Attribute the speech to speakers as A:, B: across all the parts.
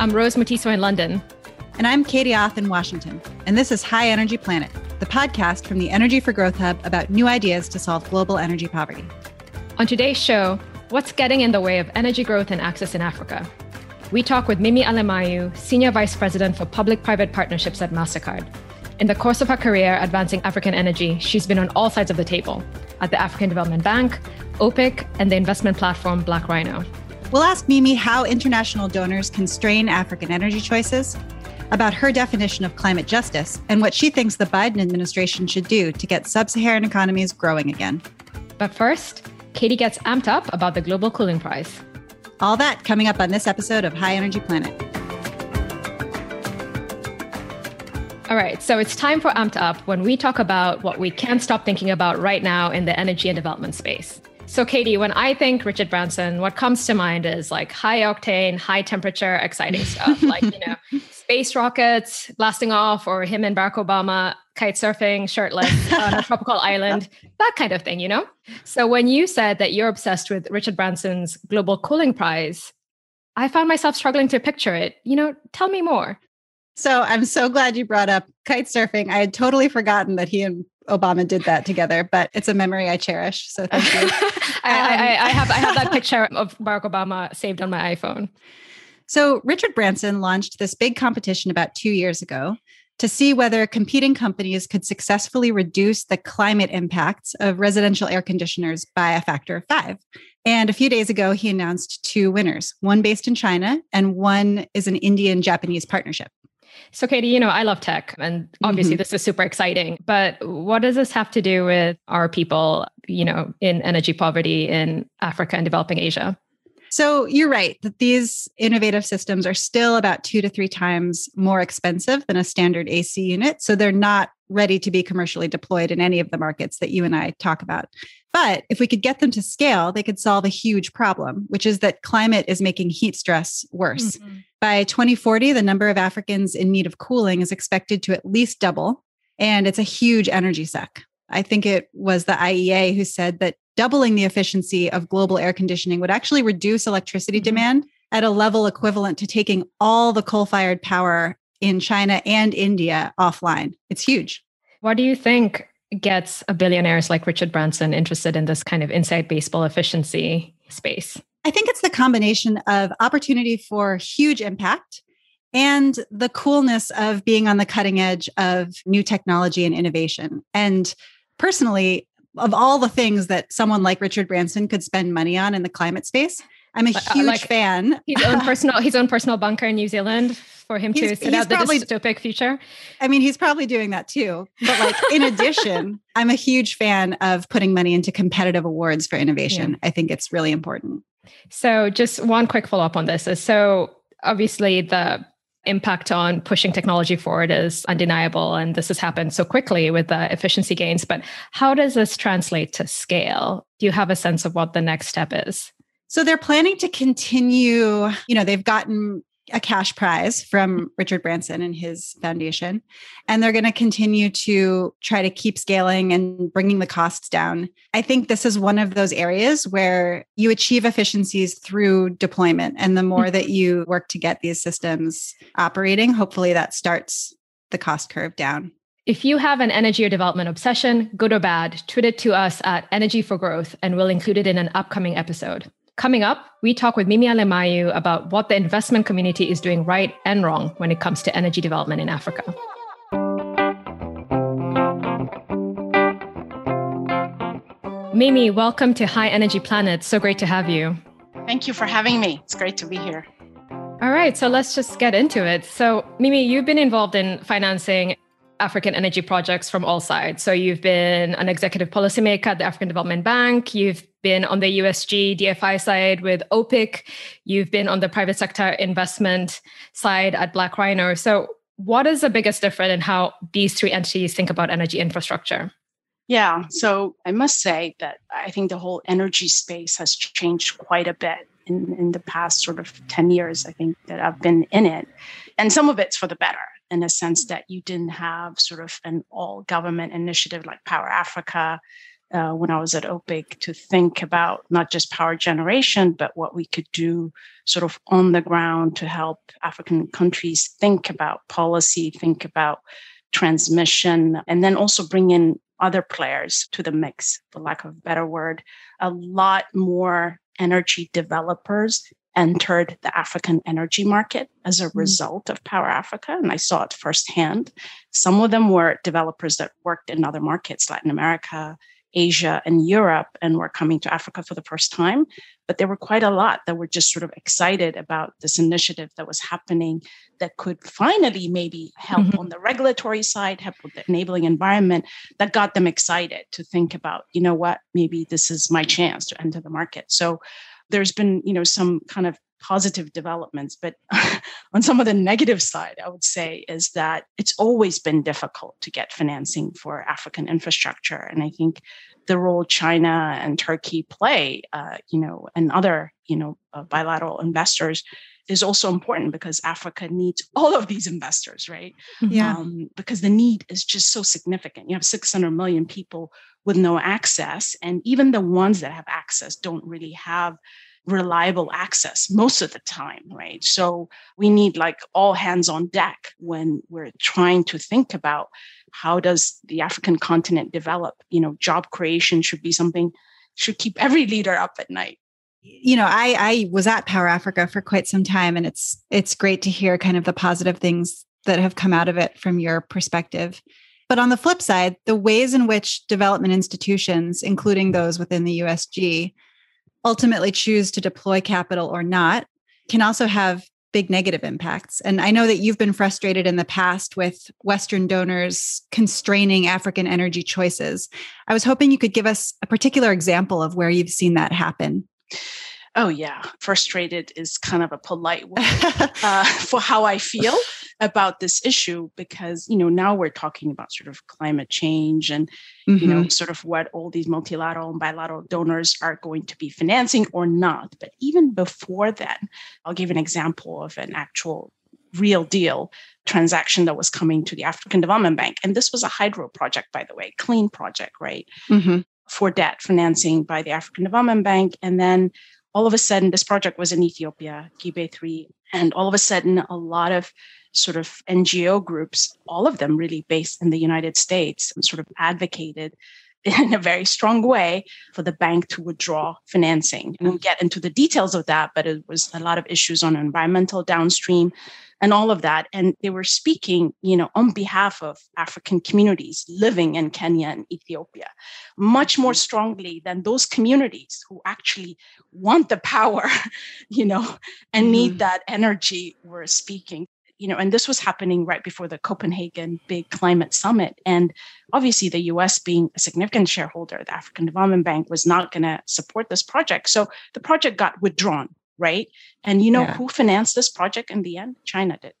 A: I'm Rose Mutiso in London.
B: And I'm Katie Auth in Washington. And this is High Energy Planet, the podcast from the Energy for Growth Hub about new ideas to solve global energy poverty.
A: On today's show, what's getting in the way of energy growth and access in Africa? We talk with Mimi Alemayehou, Senior Vice President for Public Private Partnerships at MasterCard. In the course of her career advancing African energy, she's been on all sides of the table at the African Development Bank, OPIC, and the investment platform Black Rhino.
B: We'll ask Mimi how international donors constrain African energy choices, about her definition of climate justice, and what she thinks the Biden administration should do to get sub Saharan economies growing again.
A: But first, Katie gets amped up about the Global Cooling Prize.
B: All that coming up on this episode of High Energy Planet.
A: All right, so it's time for Amped Up when we talk about what we can't stop thinking about right now in the energy and development space. So, Katie, when I think Richard Branson, what comes to mind is like high octane, high temperature, exciting stuff, like, you know, space rockets blasting off, or him and Barack Obama kite surfing shirtless on a tropical island, that kind of thing, you know? So, when you said that you're obsessed with Richard Branson's Global Cooling Prize, I found myself struggling to picture it. You know, tell me more.
B: So I'm so glad you brought up kite surfing. I had totally forgotten that he and Obama did that together, but it's a memory I cherish. So thank you.
A: I, um, I, I, have I have that picture of Barack Obama saved on my iPhone.
B: So Richard Branson launched this big competition about two years ago to see whether competing companies could successfully reduce the climate impacts of residential air conditioners by a factor of five. And a few days ago, he announced two winners one based in China, and one is an Indian Japanese partnership.
A: So, Katie, you know, I love tech and obviously mm-hmm. this is super exciting, but what does this have to do with our people, you know, in energy poverty in Africa and developing Asia?
B: So you're right that these innovative systems are still about two to three times more expensive than a standard AC unit. So they're not ready to be commercially deployed in any of the markets that you and I talk about. But if we could get them to scale, they could solve a huge problem, which is that climate is making heat stress worse. Mm-hmm. By 2040, the number of Africans in need of cooling is expected to at least double, and it's a huge energy suck. I think it was the IEA who said that doubling the efficiency of global air conditioning would actually reduce electricity mm-hmm. demand at a level equivalent to taking all the coal fired power in China and India offline. It's huge.
A: What do you think gets a billionaires like Richard Branson interested in this kind of inside baseball efficiency space?
B: I think it's the combination of opportunity for huge impact and the coolness of being on the cutting edge of new technology and innovation. And personally, of all the things that someone like Richard Branson could spend money on in the climate space, I'm a uh, huge like fan.
A: His own personal, his own personal bunker in New Zealand for him he's, to set out the probably, dystopic future.
B: I mean, he's probably doing that too. But like, in addition, I'm a huge fan of putting money into competitive awards for innovation. Yeah. I think it's really important.
A: So, just one quick follow up on this is so obviously the impact on pushing technology forward is undeniable and this has happened so quickly with the efficiency gains but how does this translate to scale do you have a sense of what the next step is
B: so they're planning to continue, you know, they've gotten a cash prize from Richard Branson and his foundation. And they're going to continue to try to keep scaling and bringing the costs down. I think this is one of those areas where you achieve efficiencies through deployment. And the more mm. that you work to get these systems operating, hopefully that starts the cost curve down.
A: If you have an energy or development obsession, good or bad, tweet it to us at Energy for Growth and we'll include it in an upcoming episode. Coming up, we talk with Mimi Alemayehou about what the investment community is doing right and wrong when it comes to energy development in Africa. Mimi, welcome to High Energy Planet. So great to have you.
C: Thank you for having me. It's great to be here.
A: All right, so let's just get into it. So, Mimi, you've been involved in financing African energy projects from all sides. So you've been an executive policymaker at the African Development Bank. You've been on the USG DFI side with OPIC. You've been on the private sector investment side at Black Rhino. So what is the biggest difference in how these three entities think about energy infrastructure?
C: Yeah, so I must say that I think the whole energy space has changed quite a bit in, in the past sort of 10 years, I think, that I've been in it. And some of it's for the better in a sense that you didn't have sort of an all government initiative like Power Africa uh, when I was at OPIC to think about not just power generation, but what we could do sort of on the ground to help African countries think about policy, think about transmission, and then also bring in other players to the mix, for lack of a better word. A lot more energy developers entered the African energy market as a mm. result of Power Africa, and I saw it firsthand. Some of them were developers that worked in other markets, Latin America, Asia, and Europe, and were coming to Africa for the first time. But there were quite a lot that were just sort of excited about this initiative that was happening that could finally maybe help mm-hmm. on the regulatory side, help with the enabling environment that got them excited to think about, you know what, maybe this is my chance to enter the market. So there's been you know some kind of positive developments but on some of the negative side i would say is that it's always been difficult to get financing for african infrastructure. And i think the role china and turkey play uh, you know and other you know uh, bilateral investors is also important because Africa needs all of these investors, right?
B: Yeah. Um,
C: because the need is just so significant. You have 600 million people with no access. And even the ones that have access don't really have reliable access most of the time, right? So we need like all hands on deck when we're trying to think about how does the African continent develop? You know, job creation should be something should keep every leader up at night
B: you know i i was at power africa for quite some time and it's it's great to hear kind of the positive things that have come out of it from your perspective but on the flip side, the ways in which development institutions, including those within the USG, ultimately choose to deploy capital or not can also have big negative impacts. And I know that you've been frustrated in the past with Western donors constraining African energy choices. I was hoping you could give us a particular example of where you've seen that happen.
C: Oh, yeah. Frustrated is kind of a polite word uh, for how I feel about this issue because, you know, now we're talking about sort of climate change and, mm-hmm. you know, mm-hmm. sort of what all these multilateral and bilateral donors are going to be financing or not. But even before then, I'll give an example of an actual real deal transaction that was coming to the African Development Bank. And this was a hydro project, by the way, clean project, right? Mm-hmm. For debt financing by the African Development Bank. And then all of a sudden, this project was in Ethiopia, Gibe 3, and all of a sudden, a lot of sort of NGO groups, all of them really based in the United States, sort of advocated in a very strong way for the bank to withdraw financing. And we'll get into the details of that, but it was a lot of issues on environmental downstream and all of that. And they were speaking, you know, on behalf of African communities living in Kenya and Ethiopia, much more strongly than those communities who actually want the power, you know, and mm-hmm. need that energy were speaking you know, and this was happening right before the Copenhagen big climate summit. And obviously, the US being a significant shareholder, the African Development Bank was not going to support this project. So the project got withdrawn, right? And you know yeah. who financed this project in the end? China did.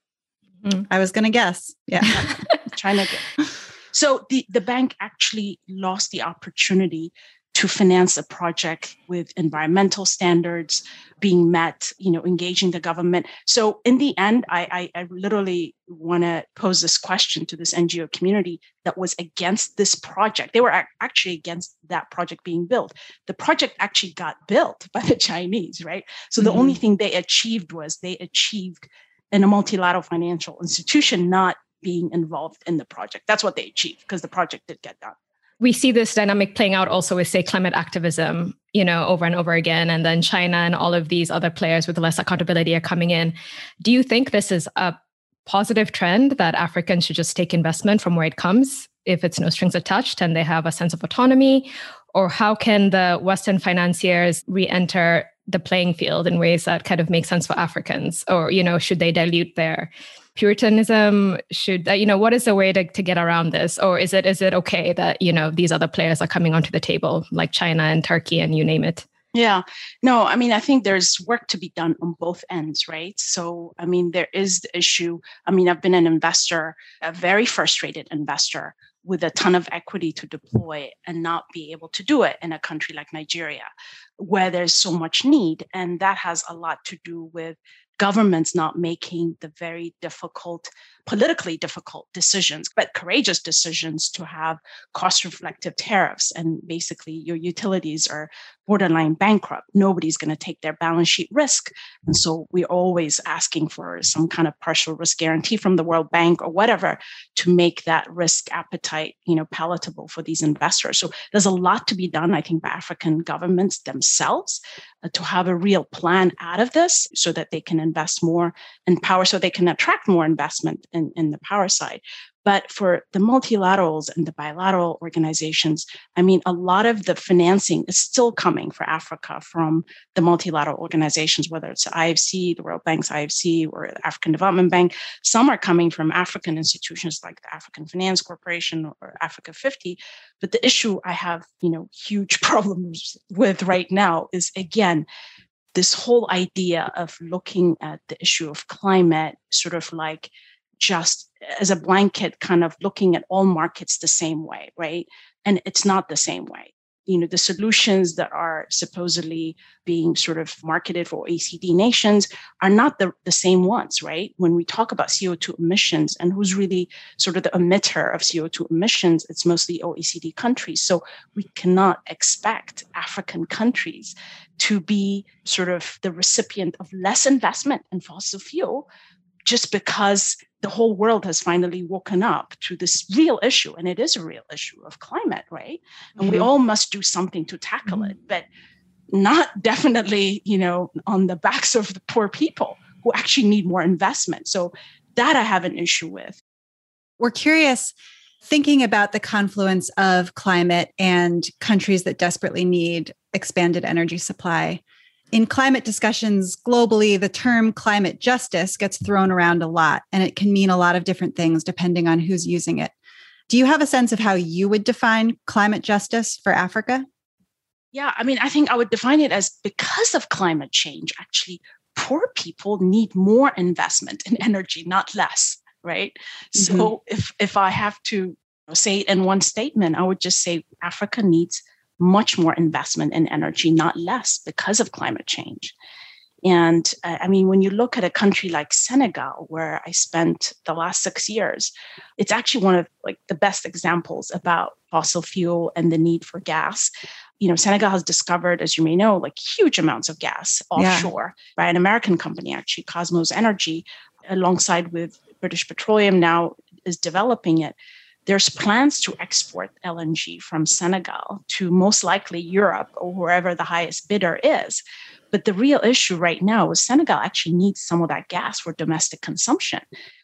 B: Mm-hmm. I was going to guess. Yeah.
C: China did. So the, the bank actually lost the opportunity to finance a project with environmental standards being met, you know, engaging the government. So in the end, I, I, I literally want to pose this question to this NGO community that was against this project. They were actually against that project being built. The project actually got built by the Chinese, right? So the mm-hmm. only thing they achieved was they achieved in a multilateral financial institution not being involved in the project. That's what they achieved because the project did get done
A: we see this dynamic playing out also with say climate activism you know over and over again and then china and all of these other players with less accountability are coming in. Do you think this is a positive trend that africans should just take investment from where it comes if it's no strings attached and they have a sense of autonomy? Or how can the western financiers re-enter the playing field in ways that kind of make sense for africans? Or you know should they dilute their puritanism should uh, you know what is the way to, to get around this? Or is it is it okay that you know these other players are coming onto the table like china and turkey and you name it?
C: Yeah. No i mean i think there's work to be done on both ends right? So i mean there is the issue. I mean i've been an investor a very frustrated investor with a ton of equity to deploy and not be able to do it in a country like Nigeria, where there's so much need. And that has a lot to do with governments not making the very difficult politically difficult decisions, but courageous decisions to have cost reflective tariffs. And basically, your utilities are borderline bankrupt. Nobody's going to take their balance sheet risk. And so we're always asking for some kind of partial risk guarantee from the World Bank or whatever to make that risk appetite, you know, palatable for these investors. So there's a lot to be done, I think, by African governments themselves uh, to have a real plan out of this so that they can invest more in power, so they can attract more investment in, in the power side. But for the multilaterals and the bilateral organizations, I mean, a lot of the financing is still coming for Africa from the multilateral organizations, whether it's the IFC, the World Bank's IFC, or the African Development Bank. Some are coming from African institutions like the African Finance Corporation or Africa 50. But the issue I have, you know, huge problems with right now is again, this whole idea of looking at the issue of climate sort of like just as a blanket kind of looking at all markets the same way, right? And it's not the same way. You know, the solutions that are supposedly being sort of marketed for OECD nations are not the, the same ones, right? When we talk about CO2 emissions and who's really sort of the emitter of CO2 emissions, it's mostly OECD countries. So we cannot expect African countries to be sort of the recipient of less investment in fossil fuel just because the whole world has finally woken up to this real issue and it is a real issue of climate right and mm-hmm. we all must do something to tackle mm-hmm. it but not definitely you know on the backs of the poor people who actually need more investment so that i have an issue with
B: we're curious thinking about the confluence of climate and countries that desperately need expanded energy supply in climate discussions globally, the term climate justice gets thrown around a lot, and it can mean a lot of different things depending on who's using it. Do you have a sense of how you would define climate justice for Africa?
C: Yeah, I mean, I think I would define it as because of climate change, actually, poor people need more investment in energy, not less, right? Mm-hmm. So if if I have to say it in one statement, I would just say Africa needs much more investment in energy, not less, because of climate change. And uh, I mean, when you look at a country like Senegal, where I spent the last six years, it's actually one of like the best examples about fossil fuel and the need for gas. You know, Senegal has discovered, as you may know, like huge amounts of gas offshore yeah. by an American company, actually, Kosmos Energy, alongside with British Petroleum now is developing it there's plans to export LNG from Senegal to most likely Europe or wherever the highest bidder is. But the real issue right now is Senegal actually needs some of that gas for domestic consumption.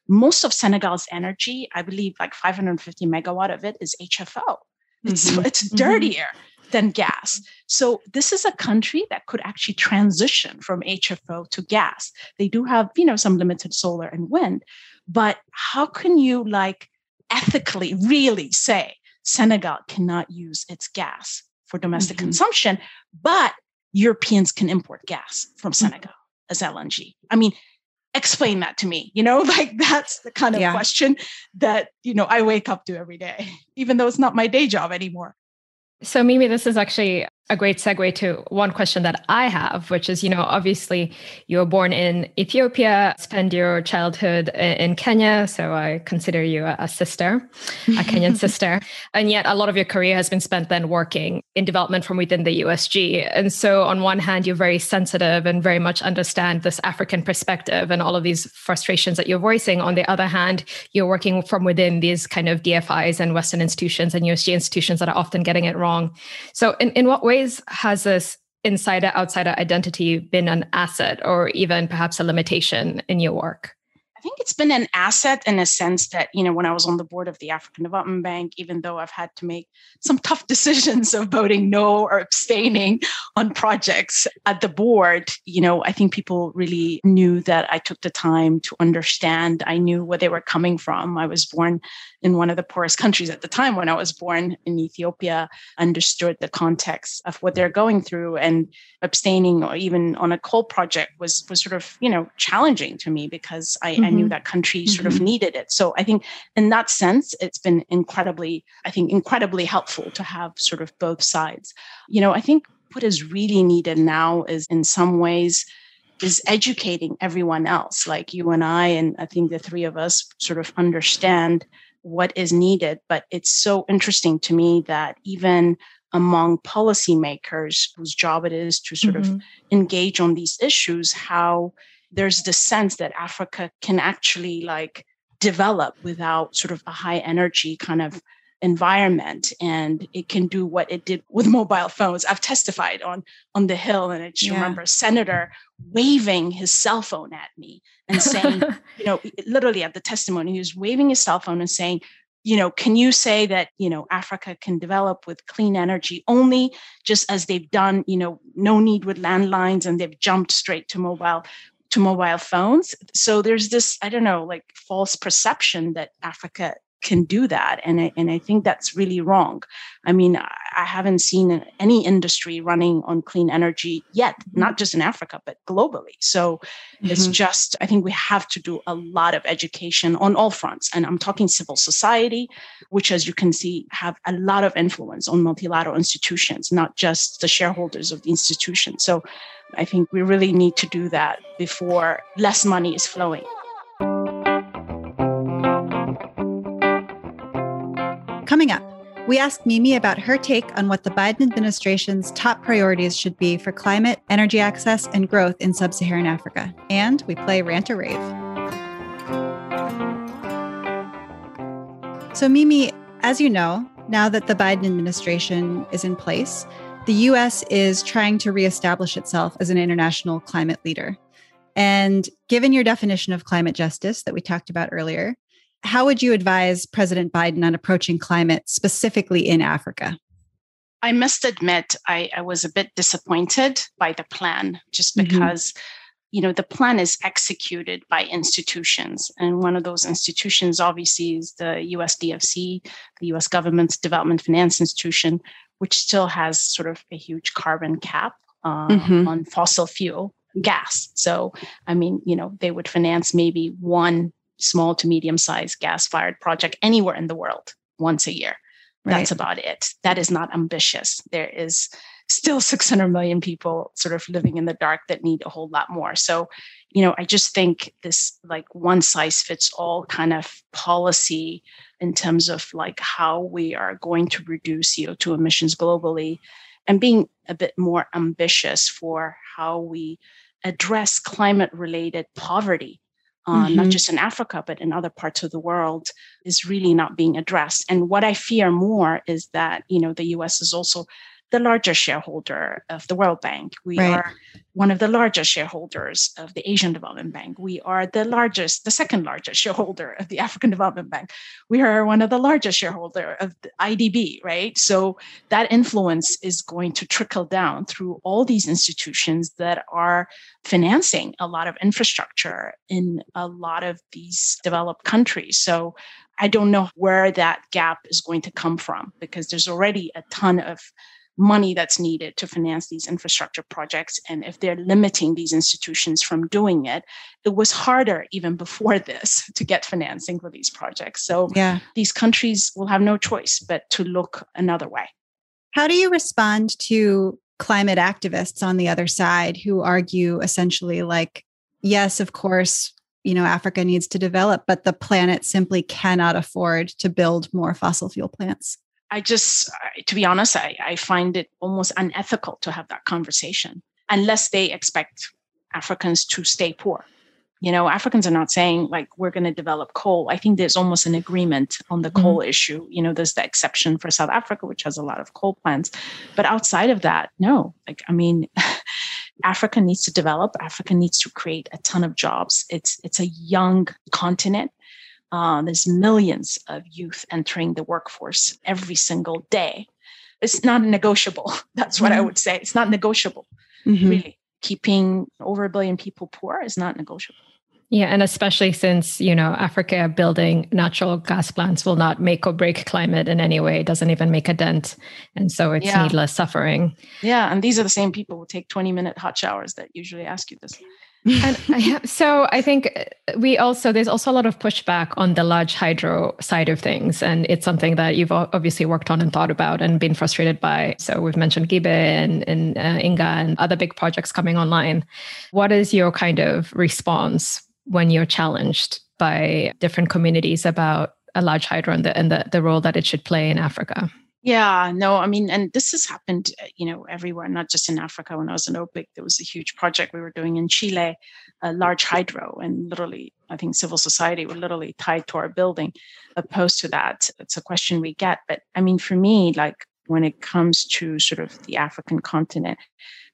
C: Most of Senegal's energy, I believe like 550 megawatt of it is HFO. It's, mm-hmm. it's mm-hmm. dirtier mm-hmm. than gas. So this is a country that could actually transition from HFO to gas. They do have, you know, some limited solar and wind, but how can you like ethically really say Senegal cannot use its gas for domestic mm-hmm. consumption, but Europeans can import gas from mm-hmm. Senegal mm-hmm. as LNG. I mean, explain that to me. You know, like that's the kind of yeah. question that, you know, I wake up to every day, even though it's not my day job anymore.
A: So, Mimi, this is actually a great segue to one question that I have, which is, you know, obviously you were born in Ethiopia, spend your childhood in Kenya. So I consider you a sister, a Kenyan sister. And yet a lot of your career has been spent then working in development from within the USG. And so on one hand, you're very sensitive and very much understand this African perspective and all of these frustrations that you're voicing. On the other hand, you're working from within these kind of DFIs and Western institutions and USG institutions that are often getting it wrong. So in, in what way ways has this insider outsider identity been an asset or even perhaps a limitation in your work?
C: I think it's been an asset in a sense that, you know, when I was on the board of the African Development Bank, even though I've had to make some tough decisions of voting no or abstaining on projects at the board, you know, I think people really knew that I took the time to understand. I knew where they were coming from. I was born in one of the poorest countries at the time when I was born in Ethiopia, understood the context of what they're going through and abstaining or even on a coal project was was sort of, you know, challenging to me because I, mm-hmm. I knew mm-hmm. that country sort mm-hmm. of needed it. So I think in that sense, it's been incredibly, I think, incredibly helpful to have sort of both sides. You know, I think what is really needed now is in some ways is educating everyone else, like you and I, and I think the three of us sort of understand what is needed. But it's so interesting to me that even among policymakers whose job it is to sort mm-hmm. of engage on these issues, how there's the sense that Africa can actually like develop without sort of a high energy kind of environment and it can do what it did with mobile phones i've testified on on the hill and i just yeah. remember a senator waving his cell phone at me and saying you know literally at the testimony he was waving his cell phone and saying you know can you say that you know africa can develop with clean energy only just as they've done you know no need with landlines and they've jumped straight to mobile to mobile phones so there's this i don't know like false perception that africa can do that. And I, and I think that's really wrong. I mean, I haven't seen any industry running on clean energy yet, mm-hmm. not just in Africa, but globally. So mm-hmm. it's just, I think we have to do a lot of education on all fronts. And I'm talking civil society, which, as you can see, have a lot of influence on multilateral institutions, not just the shareholders of the institution. So I think we really need to do that before less money is flowing.
B: Coming up, we ask Mimi about her take on what the Biden administration's top priorities should be for climate, energy access, and growth in sub Saharan Africa. And we play Rant or Rave. So, Mimi, as you know, now that the Biden administration is in place, the US is trying to reestablish itself as an international climate leader. And given your definition of climate justice that we talked about earlier, how would you advise President Biden on approaching climate specifically in Africa?
C: I must admit, I, I was a bit disappointed by the plan just mm-hmm. because. Mm-hmm. You know, the plan is executed by institutions. And one of those institutions, obviously, is the USDFC, the US government's Development Finance Institution, which still has sort of a huge carbon cap uh, mm-hmm. on fossil fuel gas. So, I mean, you know, they would finance maybe one small to medium sized gas fired project anywhere in the world once a year. Right. That's about it. That is not ambitious. There is still 600 million people sort of living in the dark that need a whole lot more. So, you know, I just think this like one size fits all kind of policy in terms of like how we are going to reduce CO2 emissions globally and being a bit more ambitious for how we address climate related poverty uh, mm-hmm. not just in Africa, but in other parts of the world, is really not being addressed. And what I fear more is that, you know, the US is also the largest shareholder of the World Bank. We right. are one of the largest shareholders of the Asian Development Bank. We are the largest, the second largest shareholder of the African Development Bank. We are one of the largest shareholder of the IDB, right? So that influence is going to trickle down through all these institutions that are financing a lot of infrastructure in a lot of these developed countries. So I don't know where that gap is going to come from because there's already a ton of money that's needed to finance these infrastructure projects. And if they're limiting these institutions from doing it, it was harder even before this to get financing for these projects. So yeah. these countries will have no choice but to look another way.
B: How do you respond to climate activists on the other side who argue essentially like, yes, of course, you know, Africa needs to develop, but the planet simply cannot afford to build more fossil fuel plants?
C: I just, to be honest, I, I find it almost unethical to have that conversation unless they expect Africans to stay poor. You know, Africans are not saying like we're going to develop coal. I think there's almost an agreement on the coal mm-hmm. issue. You know, there's the exception for South Africa, which has a lot of coal plants. But outside of that, no. Like, I mean, Africa needs to develop. Africa needs to create a ton of jobs. It's it's a young continent. Uh, there's millions of youth entering the workforce every single day. It's not negotiable. That's what mm-hmm. I would say. It's not negotiable, mm-hmm. really. Keeping over a billion people poor is not negotiable.
A: Yeah, and especially since, you know, Africa building natural gas plants will not make or break climate in any way. It doesn't even make a dent. And so it's yeah. needless suffering.
C: Yeah, and these are the same people who take 20 minute hot showers that usually ask you this.
A: And I, so I think we also there's also a lot of pushback on the large hydro side of things, and it's something that you've obviously worked on and thought about and been frustrated by. So we've mentioned Gibe and, and uh, Inga and other big projects coming online. What is your kind of response when you're challenged by different communities about a large hydro and the and the, the role that it should play in Africa?
C: Yeah, no, I mean, and this has happened, uh, you know, everywhere, not just in Africa. When I was in OPIC, there was a huge project we were doing in Chile, a large hydro, and literally, I think civil society were literally tied to our building. Opposed to that, it's a question we get. But I mean, for me, like when it comes to sort of the African continent,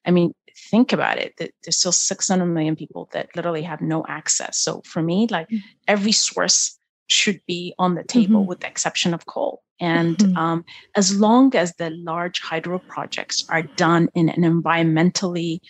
C: I mean, think about it that there's still 600 million people that literally have no access. So for me, like mm-hmm. every source should be on the table mm-hmm. with the exception of coal and mm-hmm. um, as long as the large hydro projects are done in an environmentally,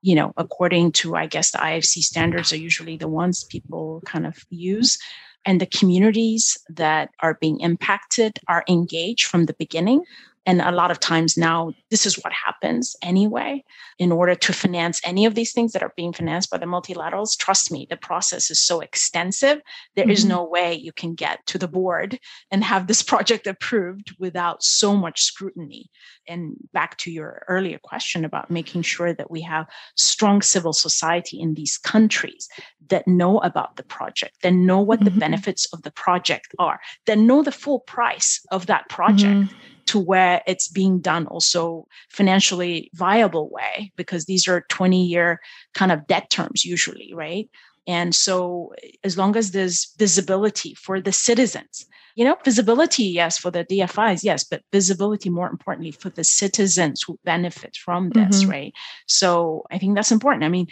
C: you know, according to, I guess, the IFC standards are usually the ones people kind of use, and the communities that are being impacted are engaged from the beginning, and a lot of times now, this is what happens anyway. In order to finance any of these things that are being financed by the multilaterals, trust me, the process is so extensive. There mm-hmm. is no way you can get to the board and have this project approved without so much scrutiny. And back to your earlier question about making sure that we have strong civil society in these countries that know about the project, that know what mm-hmm. the benefits of the project are, that know the full price of that project. Mm-hmm to where it's being done also financially viable way because these are 20 year kind of debt terms usually right? And so as long as there's visibility for the citizens you know visibility yes for the dfis yes but visibility more importantly for the citizens who benefit from this mm-hmm. right? So i think that's important. I mean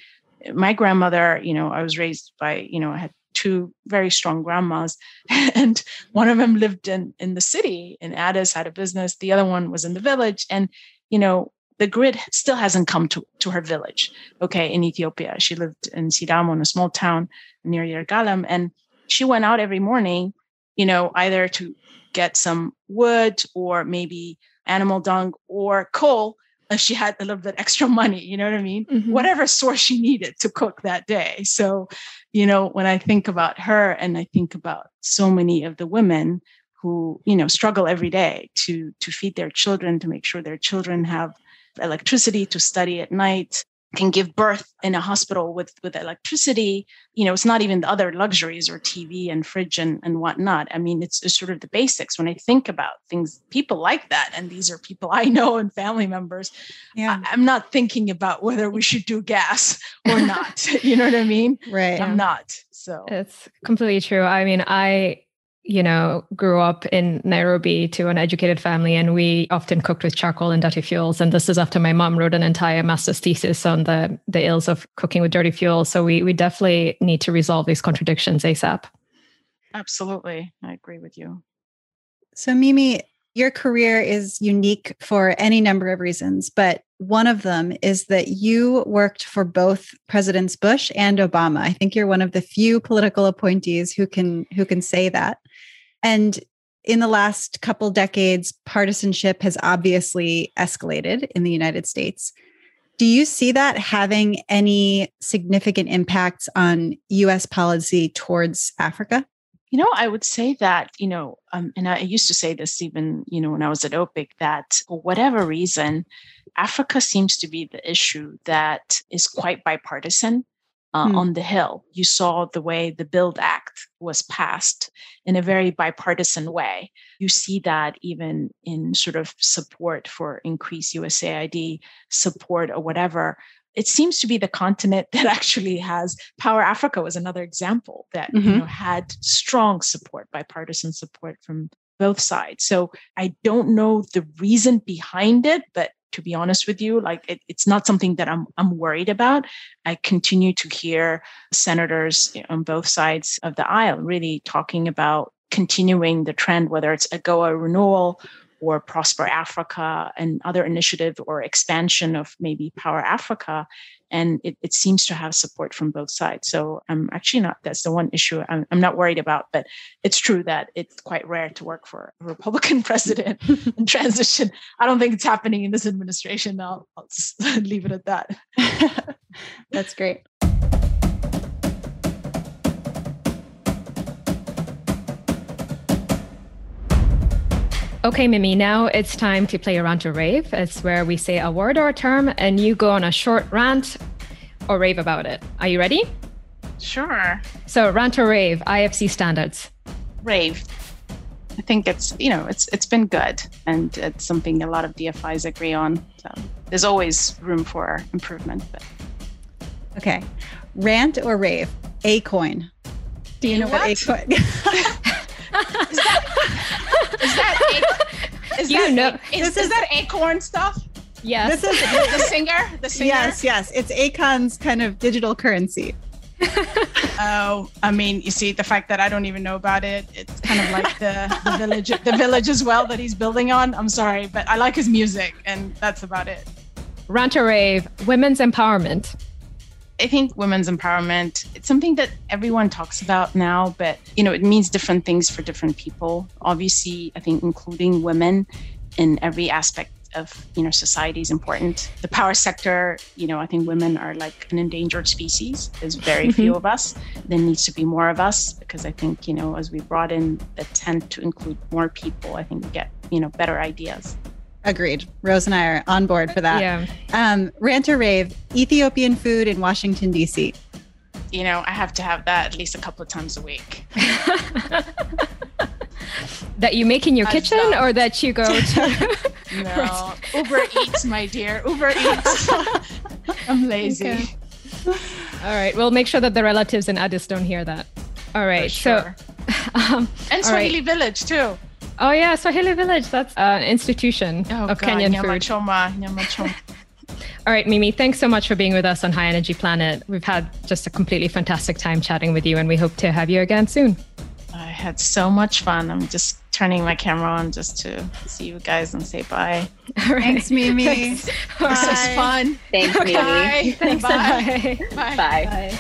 C: my grandmother you know i was raised by you know i had two very strong grandmas and one of them lived in in the city in addis had a business the other one was in the village and you know the grid still hasn't come to, to her village okay in ethiopia. She lived in sidamo in a small town near yergalem and she went out every morning you know either to get some wood or maybe animal dung or coal if she had a little bit extra money, you know what I mean? Mm-hmm. Whatever source she needed to cook that day. So, you know, when I think about her and I think about so many of the women who, you know, struggle every day to to feed their children, to make sure their children have electricity to study at night, can give birth in a hospital with with electricity you know it's not even the other luxuries or tv and fridge and, and whatnot. I mean it's, it's sort of the basics when i think about things people like that and these are people i know and family members yeah. I, am not thinking about whether we should do gas or not you know what i mean?
B: Right.
C: I'm not so.
A: It's completely true. I mean i you know, grew up in Nairobi to an educated family, and we often cooked with charcoal and dirty fuels. And this is after my mom wrote an entire master's thesis on the the ills of cooking with dirty fuels. So we we definitely need to resolve these contradictions ASAP.
C: Absolutely, I agree with you.
B: So Mimi, your career is unique for any number of reasons, but one of them is that you worked for both Presidents Bush and Obama. I think you're one of the few political appointees who can who can say that. And in the last couple decades, partisanship has obviously escalated in the United States. Do you see that having any significant impacts on US policy towards Africa?
C: You know, I would say that, you know, um, and I used to say this even, you know, when I was at OPIC, that for whatever reason, Africa seems to be the issue that is quite bipartisan uh, hmm. on the Hill. You saw the way the Build Act was passed in a very bipartisan way. You see that even in sort of support for increased USAID support or whatever. It seems to be the continent that actually has power. Africa was another example that mm-hmm. you know had strong support, bipartisan support from both sides. So I don't know the reason behind it, but to be honest with you like it, it's not something that i'm i'm worried about. I continue to hear senators on both sides of the aisle really talking about continuing the trend whether it's a AGOA renewal or Prosper Africa and other initiative or expansion of maybe Power Africa. And it, it seems to have support from both sides. So I'm actually not, that's the one issue I'm, I'm not worried about. But it's true that it's quite rare to work for a Republican president in transition. I don't think it's happening in this administration. I'll, I'll leave it at that.
B: that's great.
A: Okay, Mimi, now it's time to play around to rave. It's where we say a word or a term and you go on a short rant or rave about it. Are you ready?
C: Sure.
A: So, rant or rave, IFC standards.
C: Rave. I think it's you know it's it's been good and it's something a lot of DFIs agree on. So there's always room for improvement. But.
B: Okay, rant or rave? Akoin. Do you know what, what Akoin? is
C: that is that a, is
A: you
C: that
A: know
C: a, is, is that acorn stuff?
A: Yes.
C: This is the singer. The singer.
B: Yes, yes. It's Akon's kind of digital currency.
C: oh, I mean, you see, the fact that I don't even know about it, it's kind of like the, the village, the village as well that he's building on. I'm sorry, but I like his music, and that's about it.
A: Rant or rave, women's empowerment.
C: I think women's empowerment, it's something that everyone talks about now, but you know, it means different things for different people. Obviously, I think including women in every aspect of you know society is important. The power sector, you know, I think women are like an endangered species. There's very few mm-hmm. of us. There needs to be more of us because I think you know as we brought in the tent to include more people, I think we get you know better ideas.
B: Agreed. Rose and I are on board for that.
A: Yeah.
B: Um, rant or rave, Ethiopian food in Washington, D.C.
C: You know, I have to have that at least a couple of times a week.
A: that you make in your kitchen or that you go to
C: no uber eats my dear uber eats i'm lazy okay.
A: all right we'll make sure that the relatives in addis don't hear that all right
C: sure. so um, and swahili right. village too
A: oh yeah swahili village that's an institution oh, of God. kenyan
C: Nyama
A: food
C: choma, nyama choma.
A: All right, Mimi, thanks so much for being with us on High Energy Planet. We've had just a completely fantastic time chatting with you, and we hope to have you again soon.
C: I had so much fun. I'm just turning my camera on just to see you guys and say bye.
B: All right. Thanks, Mimi.
C: Thanks. This was fun.
D: Thanks, okay.
C: Mimi.
A: Bye. Thanks,
D: bye. Bye. bye. bye.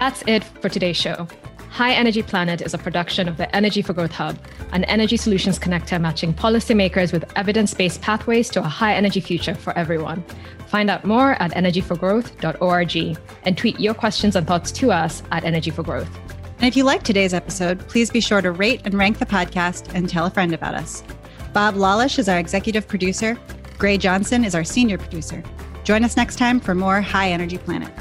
A: That's it for today's show. High Energy Planet is a production of the Energy for Growth Hub, an energy solutions connector matching policymakers with evidence based pathways to a high energy future for everyone. Find out more at energyforgrowth.org and tweet your questions and thoughts to us at Energy for Growth.
B: And if you like today's episode, please be sure to rate and rank the podcast and tell a friend about us. Bob Lawlish is our executive producer. Gray Johnson is our senior producer. Join us next time for more High Energy Planet.